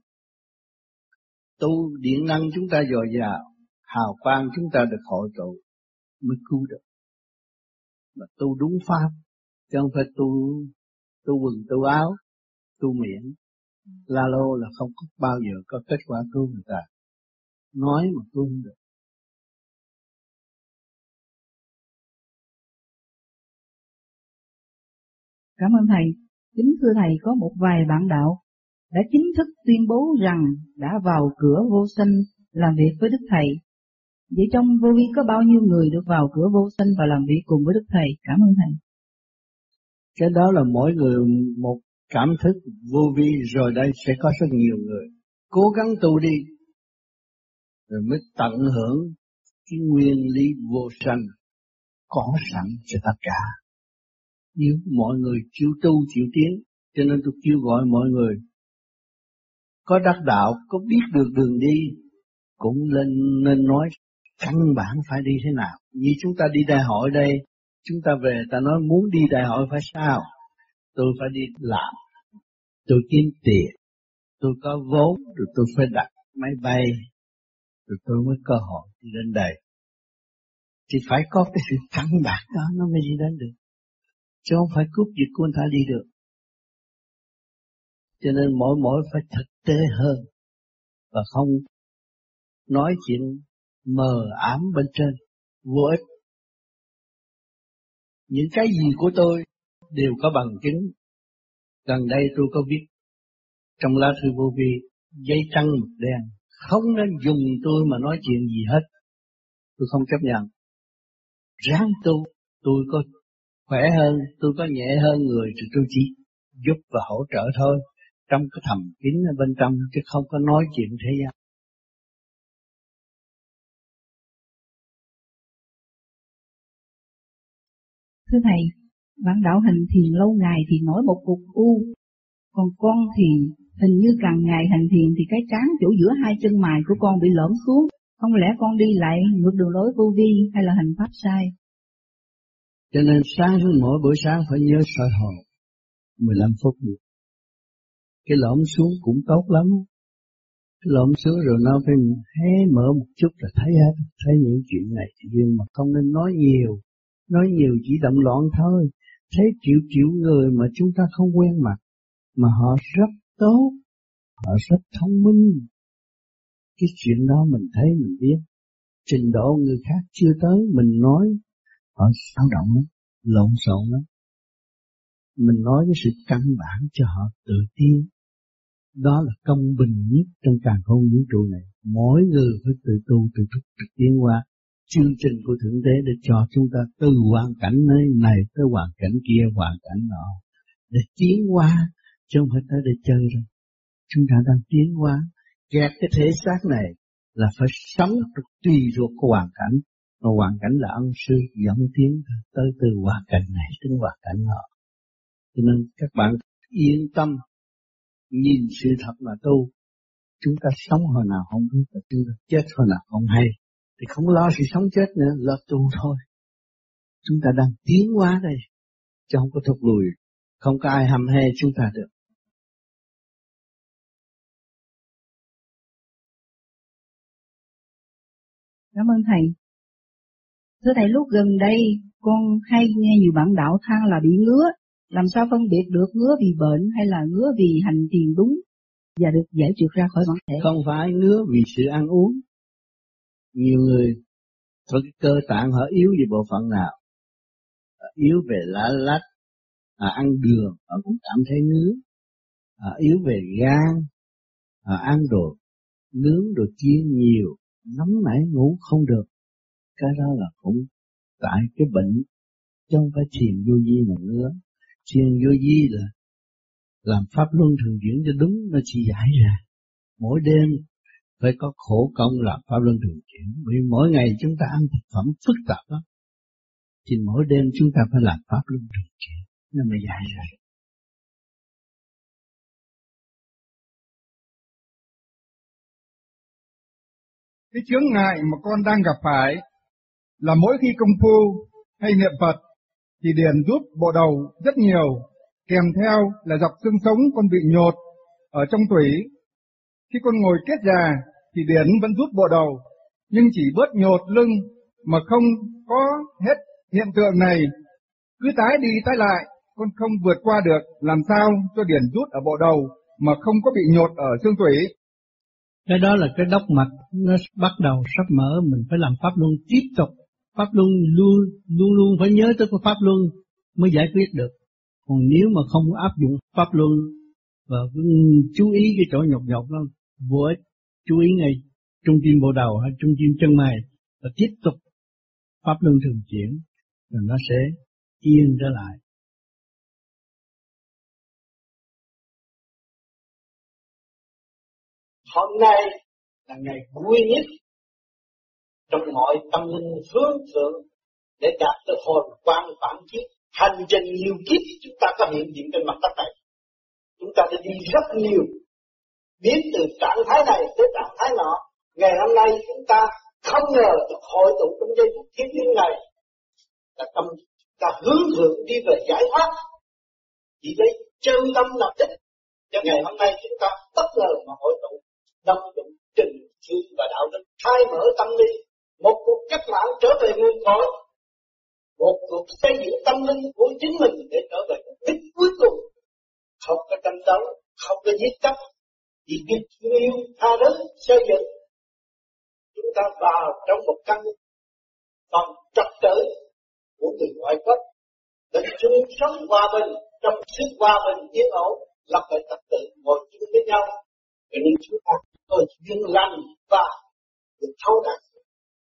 Tu điện năng chúng ta dồi dào, hào quang chúng ta được hội tụ mới cứu được. Mà tu đúng pháp, chứ không phải tu tu quần tu áo, tu miệng. La lô là không có bao giờ có kết quả cứu người ta. Nói mà cứu không được. Cảm ơn Thầy. Kính thưa Thầy, có một vài bạn đạo đã chính thức tuyên bố rằng đã vào cửa vô sanh làm việc với Đức Thầy. Vậy trong vô vi có bao nhiêu người được vào cửa vô sanh và làm việc cùng với Đức Thầy? Cảm ơn Thầy. Cái đó là mỗi người một cảm thức vô vi rồi đây sẽ có rất nhiều người. Cố gắng tu đi rồi mới tận hưởng cái nguyên lý vô sanh có sẵn cho tất cả nếu mọi người chịu tu chịu tiến Cho nên tôi kêu gọi mọi người có đắc đạo, có biết được đường đi, cũng nên nên nói căn bản phải đi thế nào. Như chúng ta đi đại hội đây, chúng ta về ta nói muốn đi đại hội phải sao? Tôi phải đi làm, tôi kiếm tiền, tôi có vốn, rồi tôi phải đặt máy bay, rồi tôi mới cơ hội đi đến đây. Thì phải có cái sự căn bản đó nó mới đi đến được. Chứ không phải cướp giật của người ta đi được. Cho nên mỗi mỗi phải thực tế hơn và không nói chuyện mờ ám bên trên vô ích. Những cái gì của tôi đều có bằng chứng. Gần đây tôi có viết trong lá thư vô vi giấy trắng mực đen không nên dùng tôi mà nói chuyện gì hết. Tôi không chấp nhận. Ráng tu, tôi có khỏe hơn, tôi có nhẹ hơn người thì tôi chỉ giúp và hỗ trợ thôi trong cái thầm kín ở bên trong chứ không có nói chuyện thế gian. Thưa Thầy, bạn đạo hành thiền lâu ngày thì nổi một cục u, còn con thì hình như càng ngày hành thiền thì cái trán chỗ giữa hai chân mày của con bị lõm xuống, không lẽ con đi lại ngược đường lối vô vi hay là hành pháp sai? Cho nên sáng mỗi buổi sáng phải nhớ soi hồn. 15 phút được cái lõm xuống cũng tốt lắm. Cái lõm xuống rồi nó phải hé mở một chút là thấy hết. Thấy những chuyện này nhưng mà không nên nói nhiều. Nói nhiều chỉ động loạn thôi thấy triệu triệu người mà chúng ta không quen mặt, mà họ rất tốt, họ rất thông minh. Cái chuyện đó mình thấy, mình biết. Trình độ người khác chưa tới, mình nói, họ sao động lắm, lộn xộn lắm. Mình nói cái sự căn bản cho họ tự tin. Đó là công bình nhất trong càng không vũ trụ này. Mỗi người phải tự tu, tự thúc tự tiến qua chương trình của thượng đế để cho chúng ta từ hoàn cảnh nơi này tới hoàn cảnh kia, hoàn cảnh nọ, để tiến qua chứ không phải tới để chơi đâu. Chúng ta đang tiến qua kẹt cái thể xác này là phải sống tùy thuộc của hoàn cảnh. Mà hoàn cảnh là ân sư, dẫn tiến tới từ hoàn cảnh này đến hoàn cảnh nọ. Cho nên các bạn yên tâm, nhìn sự thật mà tu. Chúng ta sống hồi nào không biết, và chúng ta chết hồi nào không hay thì không lo sự sống chết nữa lo tu thôi chúng ta đang tiến hóa đây chứ không có thụt lùi không có ai hầm he chúng ta được Cảm ơn Thầy. Thưa Thầy, lúc gần đây con hay nghe nhiều bạn đạo than là bị ngứa làm sao phân biệt được ngứa vì bệnh hay là ngứa vì hành thiền đúng và được giải trượt ra khỏi bản thể? Không phải ngứa vì sự ăn uống. Nhiều người có cái cơ tạng họ yếu về bộ phận nào? Yếu về lá lách, họ ăn đường họ cũng cảm thấy ngứa. họ yếu về gan, họ ăn đồ nướng đồ chiên nhiều, nóng nảy ngủ không được. Cái đó là cũng tại cái bệnh, chứ không phải thiền vô vi mà ngứa. Thiền vô vi là làm pháp luân thường chuyển cho đúng nó chỉ giải ra. Mỗi đêm phải có khổ công làm pháp luân thường chuyển. Vì mỗi ngày chúng ta ăn thực phẩm phức tạp lắm. Thì mỗi đêm chúng ta phải làm pháp luân thường chuyển. Nó mới dài ra. Cái chướng ngại mà con đang gặp phải là mỗi khi công phu hay niệm Phật thì điền rút bộ đầu rất nhiều, kèm theo là dọc xương sống con bị nhột ở trong tủy. Khi con ngồi kết già thì điển vẫn rút bộ đầu, nhưng chỉ bớt nhột lưng mà không có hết hiện tượng này. Cứ tái đi tái lại, con không vượt qua được, làm sao cho điển rút ở bộ đầu mà không có bị nhột ở xương tủy. Cái đó là cái đốc mạch, nó bắt đầu sắp mở, mình phải làm pháp luân tiếp tục Pháp luân luôn luôn luôn phải nhớ tới cái pháp luân mới giải quyết được. Còn nếu mà không áp dụng pháp luân và chú ý cái chỗ nhọc nhọc đó vô ích, chú ý ngay trung tim bộ đầu hay trung tim chân mày và tiếp tục pháp luân thường chuyển rồi nó sẽ yên trở lại. Hôm nay là ngày vui nhất trong mọi tâm linh hướng thượng để đạt tới hồn quan bản kiếp, hành trình nhiều kiếp chúng ta có hiện diện trên mặt đất này chúng ta đã đi rất nhiều biến từ trạng thái này tới trạng thái nọ, ngày hôm nay chúng ta không ngờ được hội tụ trong giây phút thiên nhiên này. Là tâm, ta hướng thượng đi về giải thoát. Chỉ lấy chân tâm lập đích. Cho ngày hôm nay chúng ta bất ngờ mà hội tụ đâm dụng trình thương và đạo đức khai mở tâm linh. Một cuộc cách mạng trở về nguồn cội. Một cuộc xây dựng tâm linh của chính mình để trở về mục đích cuối cùng. Không có tranh đấu, không có giết chấp vì biết yêu tha thứ xây dựng. Chúng ta vào trong một căn phòng trật tự của người ngoại quốc. Để chung sống hòa bình, trong sự hòa bình yên ổn, lập lại trật tự ngồi chung với nhau. Cho nên chúng ta có duyên lành và được thấu đạt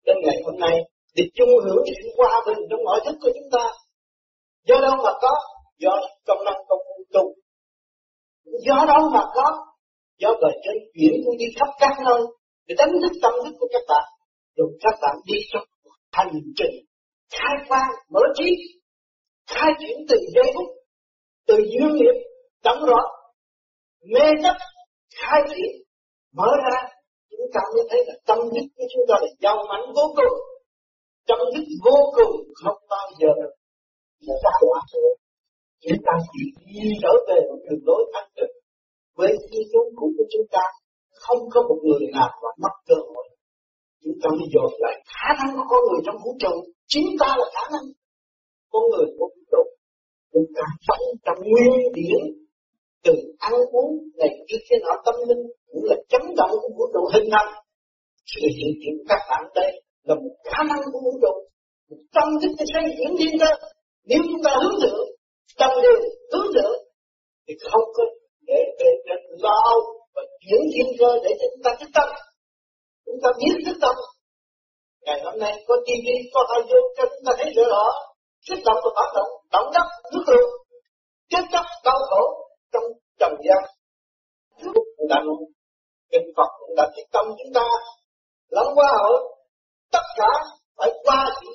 đến ngày hôm nay, để chung hưởng sự hòa bình trong mọi thức của chúng ta. Do đâu mà có? Do công năng công tu. Do đâu mà có? Do bề trên chuyển cũng đi khắp các nơi, để đánh thức tâm thức của các bạn. Rồi các bạn đi trong hành trình khai quang, mở trí, khai triển từ giây phút, từ dương nghiệp, đóng rõ mê chấp, khai triển, mở ra. Chúng ta mới thấy là tâm thức của chúng ta là giàu mạnh vô cùng. Tâm thức vô cùng không bao giờ là ra quả được chúng ta chỉ đi trở về một đường lối thanh tịnh với cái giống cũ của chúng ta không có một người nào mà mất cơ hội. Chúng ta mới dồn lại khả năng của con người trong vũ trụ. Chính ta là khả năng. Con người của vũ trụ, chúng ta sống trong nguyên điển từ ăn uống, này kia kia nọ, tâm linh cũng là chấn động của vũ trụ hình thành. Sự hiện diện các bạn đây là một khả năng của vũ trụ. Một tâm thức cái xây diễn liên cơ nếu chúng ta hướng thượng, tâm điều hướng thượng, thì không có để để để lo và giữ thiên cơ để cho chúng ta thức tâm. Chúng ta biết thức tâm. Ngày hôm nay có TV, có radio, cho chúng ta thấy rõ rõ. Kích động và phản động động đất, nước lượng chết chóc, đau khổ trong trần gian. Chúa cũng đã luôn Kinh Phật cũng đã thiết tâm chúng ta. Lắm qua hội tất cả phải qua sự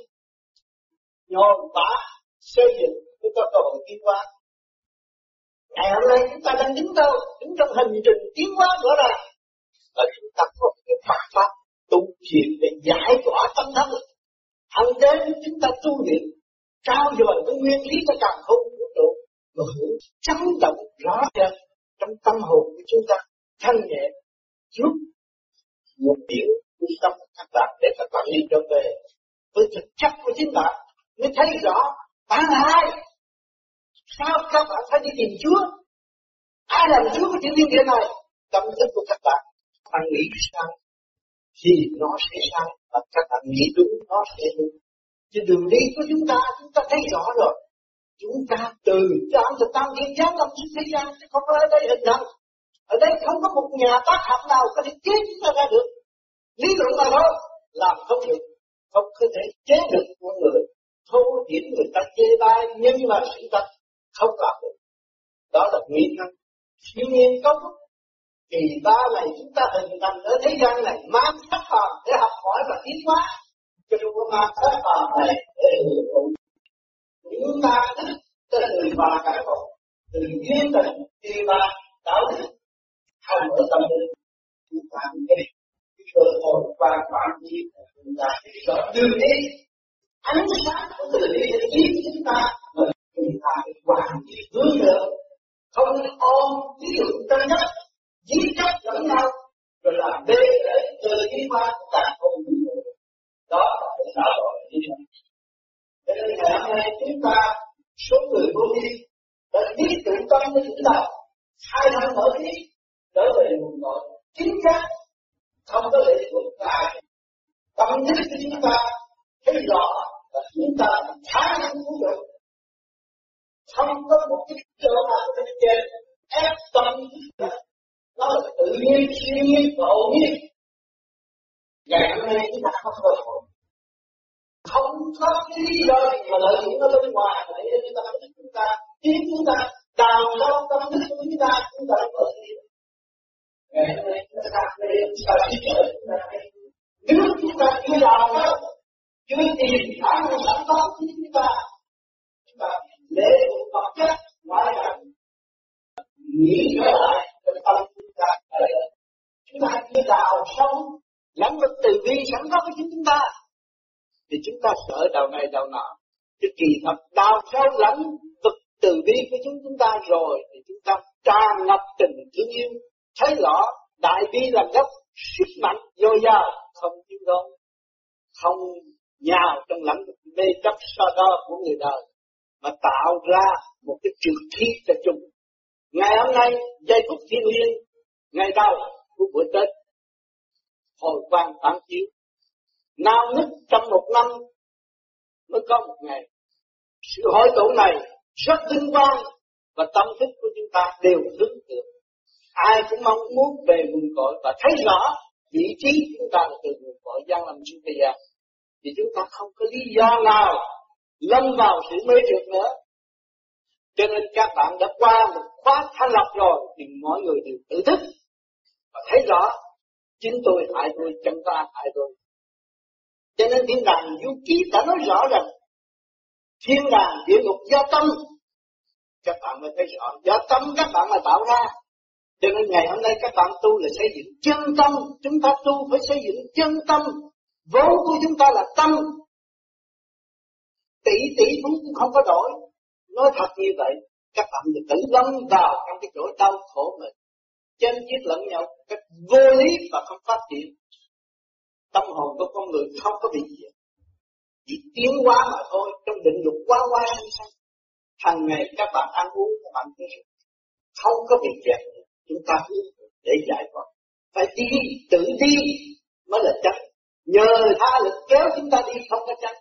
nhồi bả xây dựng chúng ta cơ hội tiến hóa ngày hôm nay chúng ta đang đứng đâu? Đứng trong hành trình tiến hóa rõ ràng. Là chúng ta có cái Phật pháp tu thiền để giải tỏa tâm thân hằng đến chúng ta tu luyện, trao dồi cái nguyên lý cho càng không vũ trụ mà hưởng chấn động rõ rệt trong tâm hồn của chúng ta. Thanh nhẹ giúp một điểm trung tâm các bạn để các bạn đi trở về với thực chất của chính bạn, mới thấy rõ bạn hai sao các bạn phải đi tìm Chúa? Ai làm Chúa của chuyện thiên địa này? Tâm thức của các bạn. Bạn nghĩ sao? Thì nó sẽ sao? và các bạn nghĩ đúng, nó sẽ đúng. Chứ đường đi của chúng ta chúng ta thấy rõ rồi. Chúng ta từ trong từ tam thiên giáng tâm xuống thế gian, chứ không phải ở đây hình thành. Ở đây không có một nhà tác học nào có thể chế chúng ta ra được. Lý luận là đó làm không được. Không có thể chế được con người. Thô điểm người ta chê bai, nhưng mà sự thật không làm được đó là nguyên nhân. Siêu nhiên có thì ba này chúng ta hình thành ở thế gian này, mang sắc phàm để học hỏi và tiến hóa. Chứ không có mang sắc phàm này để hưởng thụ. Chúng ta thích từ người và cải bộ từ duyên tình kỳ ba đạo đức hành ở tâm linh. Chúng ta cũng cái cơ hội và quản lý chúng ta rõ đường đi ánh sáng của từ bi để chúng ta mình tại hoàn thiện hướng được. Không ôm, ví dụ tân nhất giết chấp lẫn nhau, rồi làm bê để từ đi qua càng không được đó là cái xã hội như thế cho nên ngày hôm nay chúng ta, số người vô vi, đã biết tự tâm với chúng ta hai năm mở đi, trở về nguồn cội. Chính xác, không có lệ thuộc tại tâm thức của chúng ta, thấy rõ và chúng ta khả năng cứu được không có một cái chỗ nào bên trên ép tâm nó là tự nhiên siêu nhiên và ổn nhiên ngày hôm nay chúng ta không có không có cái lý do gì mà lợi dụng nó bên ngoài để cho chúng ta biết chúng ta khiến chúng ta đào sâu tâm thức của chúng ta chúng ta có thể ngày hôm nay chúng ta đạt đến chúng ta biết được chúng ta nếu chúng ta chưa đào đó chưa tìm khả năng sẵn có của chúng ta chúng ta lễ vật chất ngoại cảnh nghĩ lại cái tâm chúng ta chúng ta như đào sông lãnh vực từ bi sẵn có với chính chúng ta thì chúng ta sợ đầu này đầu nọ. Cái kỳ thật đào sâu lắm cực từ bi của chúng chúng ta rồi thì chúng ta tràn ngập tình thương yêu. Thấy rõ, đại bi là gốc, sức mạnh, vô gia, không thiếu đốn không nhào trong lãnh vực mê chấp so đo của người đời, mà tạo ra một cái trường khí cho chúng. Ngày hôm nay, giây phút thiên liêng, ngày đầu của buổi tết, hồi quang phản chiếu nào nhất trong một năm mới có một ngày, sự hội tụ này rất vinh quang và tâm thức của chúng ta đều hướng được ai cũng mong muốn về nguồn cội và thấy rõ vị trí chúng ta là từ nguồn cội, gian làm chúng ta thì chúng ta không có lý do nào lâm vào sự mê trượt nữa. Cho nên các bạn đã qua một khóa thanh lọc rồi thì mọi người đều tự thức và thấy rõ chính tôi hại tôi chân ta hại tôi cho nên thiên đàng du ký đã nói rõ rằng, thiên đàng địa ngục do tâm. Các bạn mới thấy rõ, do tâm các bạn mà tạo ra. Cho nên ngày hôm nay các bạn tu là xây dựng chân tâm. Chúng ta tu phải xây dựng chân tâm. Vốn của chúng ta là tâm. Tỷ tỷ cũng không có đổi. Nói thật như vậy, các bạn được tự lâm vào trong cái chỗ đau khổ mình. Chân giết lẫn nhau, cách vô lý và không phát triển tâm hồn của con người không có bị gì chỉ tiến hóa mà thôi, trong định dục quá quá sinh sanh hàng ngày các bạn ăn uống các bạn thấy không có bị kẹt. Chúng ta hướng để giải thoát. Phải đi, tự đi mới là chắc. Nhờ tha lực kéo chúng ta đi không có chắc.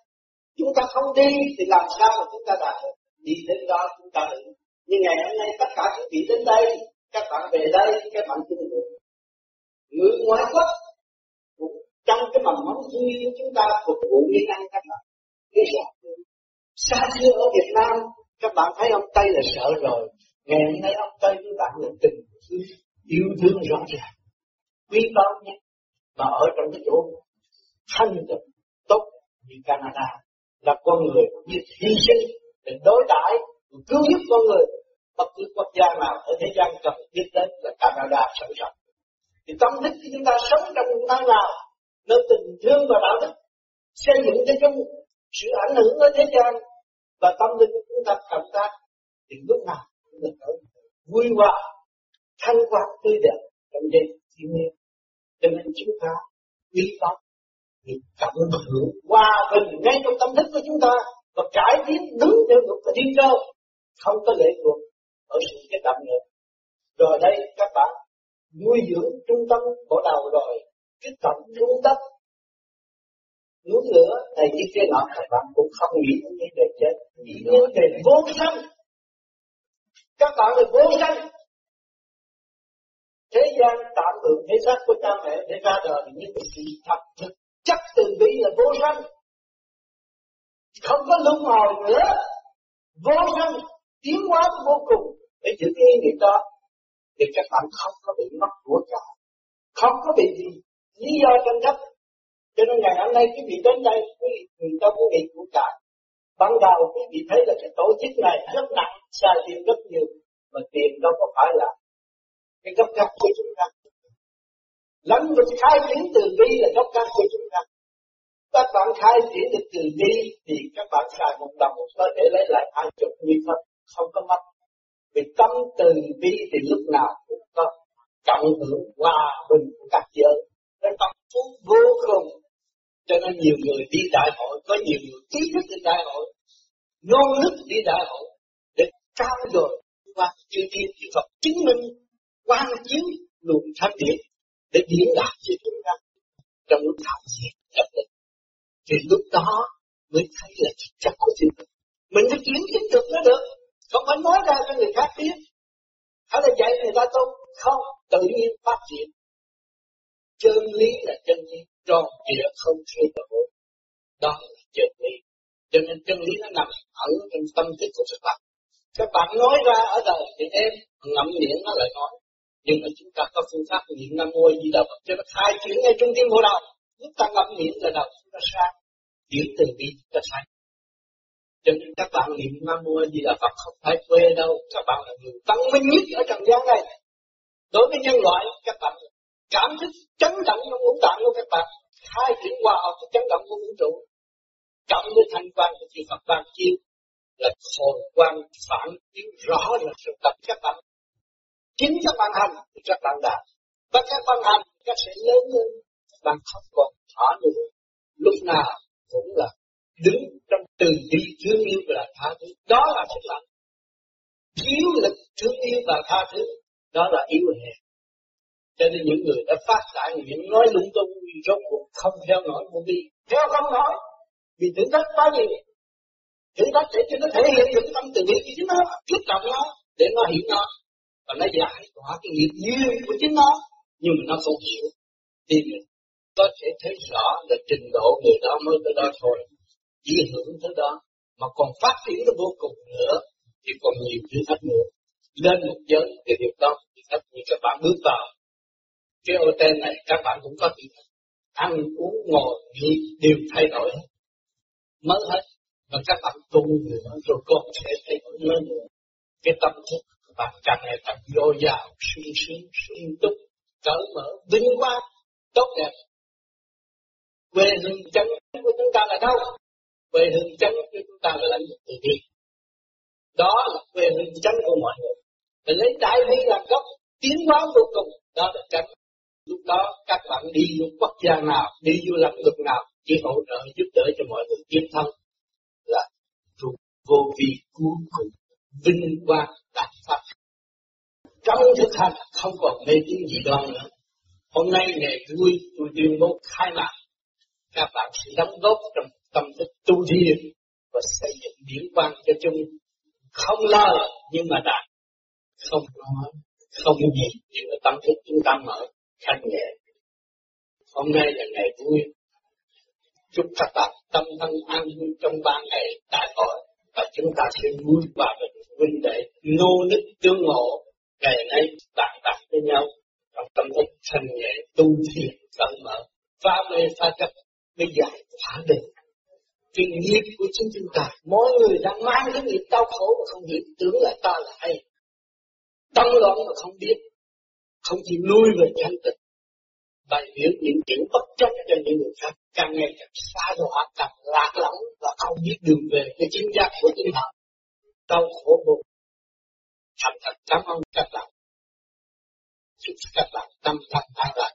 Chúng ta không đi thì làm sao mà chúng ta đạt được? Đi đến đó chúng ta được. Nhưng ngày hôm nay tất cả quý vị đến đây, các bạn về đây, các bạn chung được. Người ngoại quốc trong cái mầm móng thương yêu chúng ta phục vụ nguyên ăn các bạn cái rõ xa xưa ở Việt Nam, các bạn thấy ông Tây là sợ rồi. Ngày hôm nay ông Tây với bạn là tình yêu thương rõ ràng. Quý báu nhất mà ở trong cái chỗ thanh tịnh tốt như Canada là con người như hy sinh để đối đãi cứu giúp con người. Bất cứ quốc gia nào ở thế gian cần biết đến là Canada sẵn sàng. Thì tâm thức của chúng ta sống trong một nơi nào nơi tình thương và đạo đức xây dựng cho chung sự ảnh hưởng ở thế gian và tâm linh của chúng ta cảm tác thì lúc nào cũng được ở vui hòa, thanh quan tươi đẹp trong đời thiên nhiên. Cho nên chúng ta quý tâm thì cảm hưởng hòa bình ngay trong tâm thức của chúng ta và cải tiến đúng theo luật của thiên cơ. Không có lệ thuộc ở sự cái động nữa. Rồi đây, các bạn nuôi dưỡng trung tâm của đầu rồi cái tổng trung tâm núi lửa này kia kia nọ các bạn cũng không nghĩ đến vấn đề chết nghĩ đến vấn đề vô sanh các bạn là vô sanh thế gian tạm hưởng thế xác của cha mẹ để ra đời nhưng sự thật thực. Chất từ bi là vô sanh không có luân hồi nữa. Vô sanh tiến hóa vô cùng. Để giữ cái nghiệp đó thì các bạn không có bị mất của cải không có bị gì lý do tranh chấp. Cho nên ngày hôm nay quý vị đến đây, quý vị nhìn cho có bị cũng cả ban đầu quý vị thấy là cái tổ chức này rất nặng sai tiền rất nhiều, mà tiền đâu có phải là cái gốc gác của chúng ta. Lãnh vực khai triển từ bi là gốc gác của chúng ta. Các bạn khai triển được từ bi thì các bạn xài một đồng một tơ để lấy lại hai chục như thật không có mất. Vì tâm từ bi thì lúc nào cũng có cộng hưởng hòa bình của các giới nó tâm phú vô cùng. Cho nên nhiều người đi đại hội, có nhiều người trí thức đi đại hội nôn nức đi đại hội để trao dồi qua chư thiên chư Phật chứng minh quan chiếu luồng thanh điển để diễn đạt cho chúng ta trong lúc thảo diệt chấp định. Thì lúc đó mới thấy là thực chất của thiên Phật mình phải kiểm chứng được nó được. Không phải nói ra cho người khác biết. Hay là dạy người ta tu không, tự nhiên phát triển chân lý là chân lý tròn trịa không thay đổi đó là chân lý. Cho nên chân lý nó nằm ở trong tâm thức của các bạn. Các bạn nói ra ở đời thì em ngậm miệng nó lại nói. Nhưng mà chúng ta có phương pháp niệm nam mô di đà phật. Cho nó khai chuyển ngay trung tâm bộ đầu lúc ta ngậm miệng là đầu chúng ta sang chuyển từ bi chúng ta sai cho nên các bạn niệm Nam Mô Di Đà Phật không phải quê đâu, các bạn là người văn minh nhất ở trần gian này. Đối với nhân loại, các bạn cảm thức chấn động trong ngũ tạng của các bạn, khai triển qua học cái chấn động của vũ trụ, cộng với thanh quan của chư Phật ban chiếu. Là hồn quan phản chiếu rõ là sự tập các bạn. Chính các bạn hành thì các bạn đạt, và các bạn hành các sẽ lớn lên các bạn không còn thỏa nữa. Lúc nào cũng là đứng trong từ bi thương yêu và tha thứ. Đó là sức mạnh. Thiếu lực thương yêu và tha thứ đó là yếu hèn cho nên những người đã phát đại những nói lung tung rốt cuộc không theo nổi một đi. theo không nói vì thử thách quá nhiều. Thử thách để cho nó thể hiện được tâm từ bi của chính nó kích động nó, để nó hiểu nó. Và nó giải tỏa cái nghiệp duyên của chính nó, nhưng mà nó không hiểu. Thì mình có thể thấy rõ là trình độ người đó mới tới đó thôi. Chỉ hưởng tới đó, mà còn phát triển nó vô cùng nữa, thì còn nhiều thử thách nữa. Lên một giới thì điều đó, thử thách như các bạn bước vào cái ô tên này, các bạn cũng có thử ăn, uống, ngồi nghỉ đều thay đổi hết. Mới hết. Và các bạn tu nữa rồi còn sẽ thay đổi lớn nữa cái tâm thức các bạn càng ngày càng dồi dào, sung sướng, sung túc, cởi mở, vinh quang, tốt đẹp. Quê hương chân của chúng ta là đâu? Quê hương chân của chúng ta là lãnh vực từ bi. Đó là quê hương chân của mọi người. Mình lấy đại bi làm gốc, tiến hóa vô cùng. Đó là chân lúc đó các bạn đi vô quốc gia nào, đi vô lãnh vực nào, chỉ hỗ trợ giúp đỡ cho mọi người. Tiến thân là thuộc vô vi cuối cùng vinh quang đạt pháp. Trong thực hành không còn mê tín gì đoan nữa. Hôm nay ngày vui, tôi tuyên bố khai mạc. Các bạn sẽ đóng góp trong tâm thức tu thiền và xây dựng điển quan cho chung không lo, nhưng mà đạt. Không nói không gì nhưng mà tâm thức chúng ta mở thanh nhẹ. Hôm nay là ngày vui chúc các bạn tâm thân an vui trong ba ngày đại hội. Và chúng ta sẽ vui và bình huynh đệ nô nức tương ngộ. Ngày nay bạn tập với nhau. Trong tâm thức, thanh nhẹ tu thiền cởi mở. Phá mê phá chấp, mới giải phá được. Cái nghiệp của chính chúng ta, mỗi người đang mang cái nghiệp đau khổ mà không biết. Tưởng là ta là hay tâm loạn mà không biết không chịu lui về thanh tịnh bày biểu những chuyện bất chấp cho những người khác. Càng ngày càng xa đọa, càng lạc lõng và không biết đường về cái chính giác của chính họ. Đau khổ vô thành thật cảm ơn các bạn. Chúc các bạn tâm thành an lạc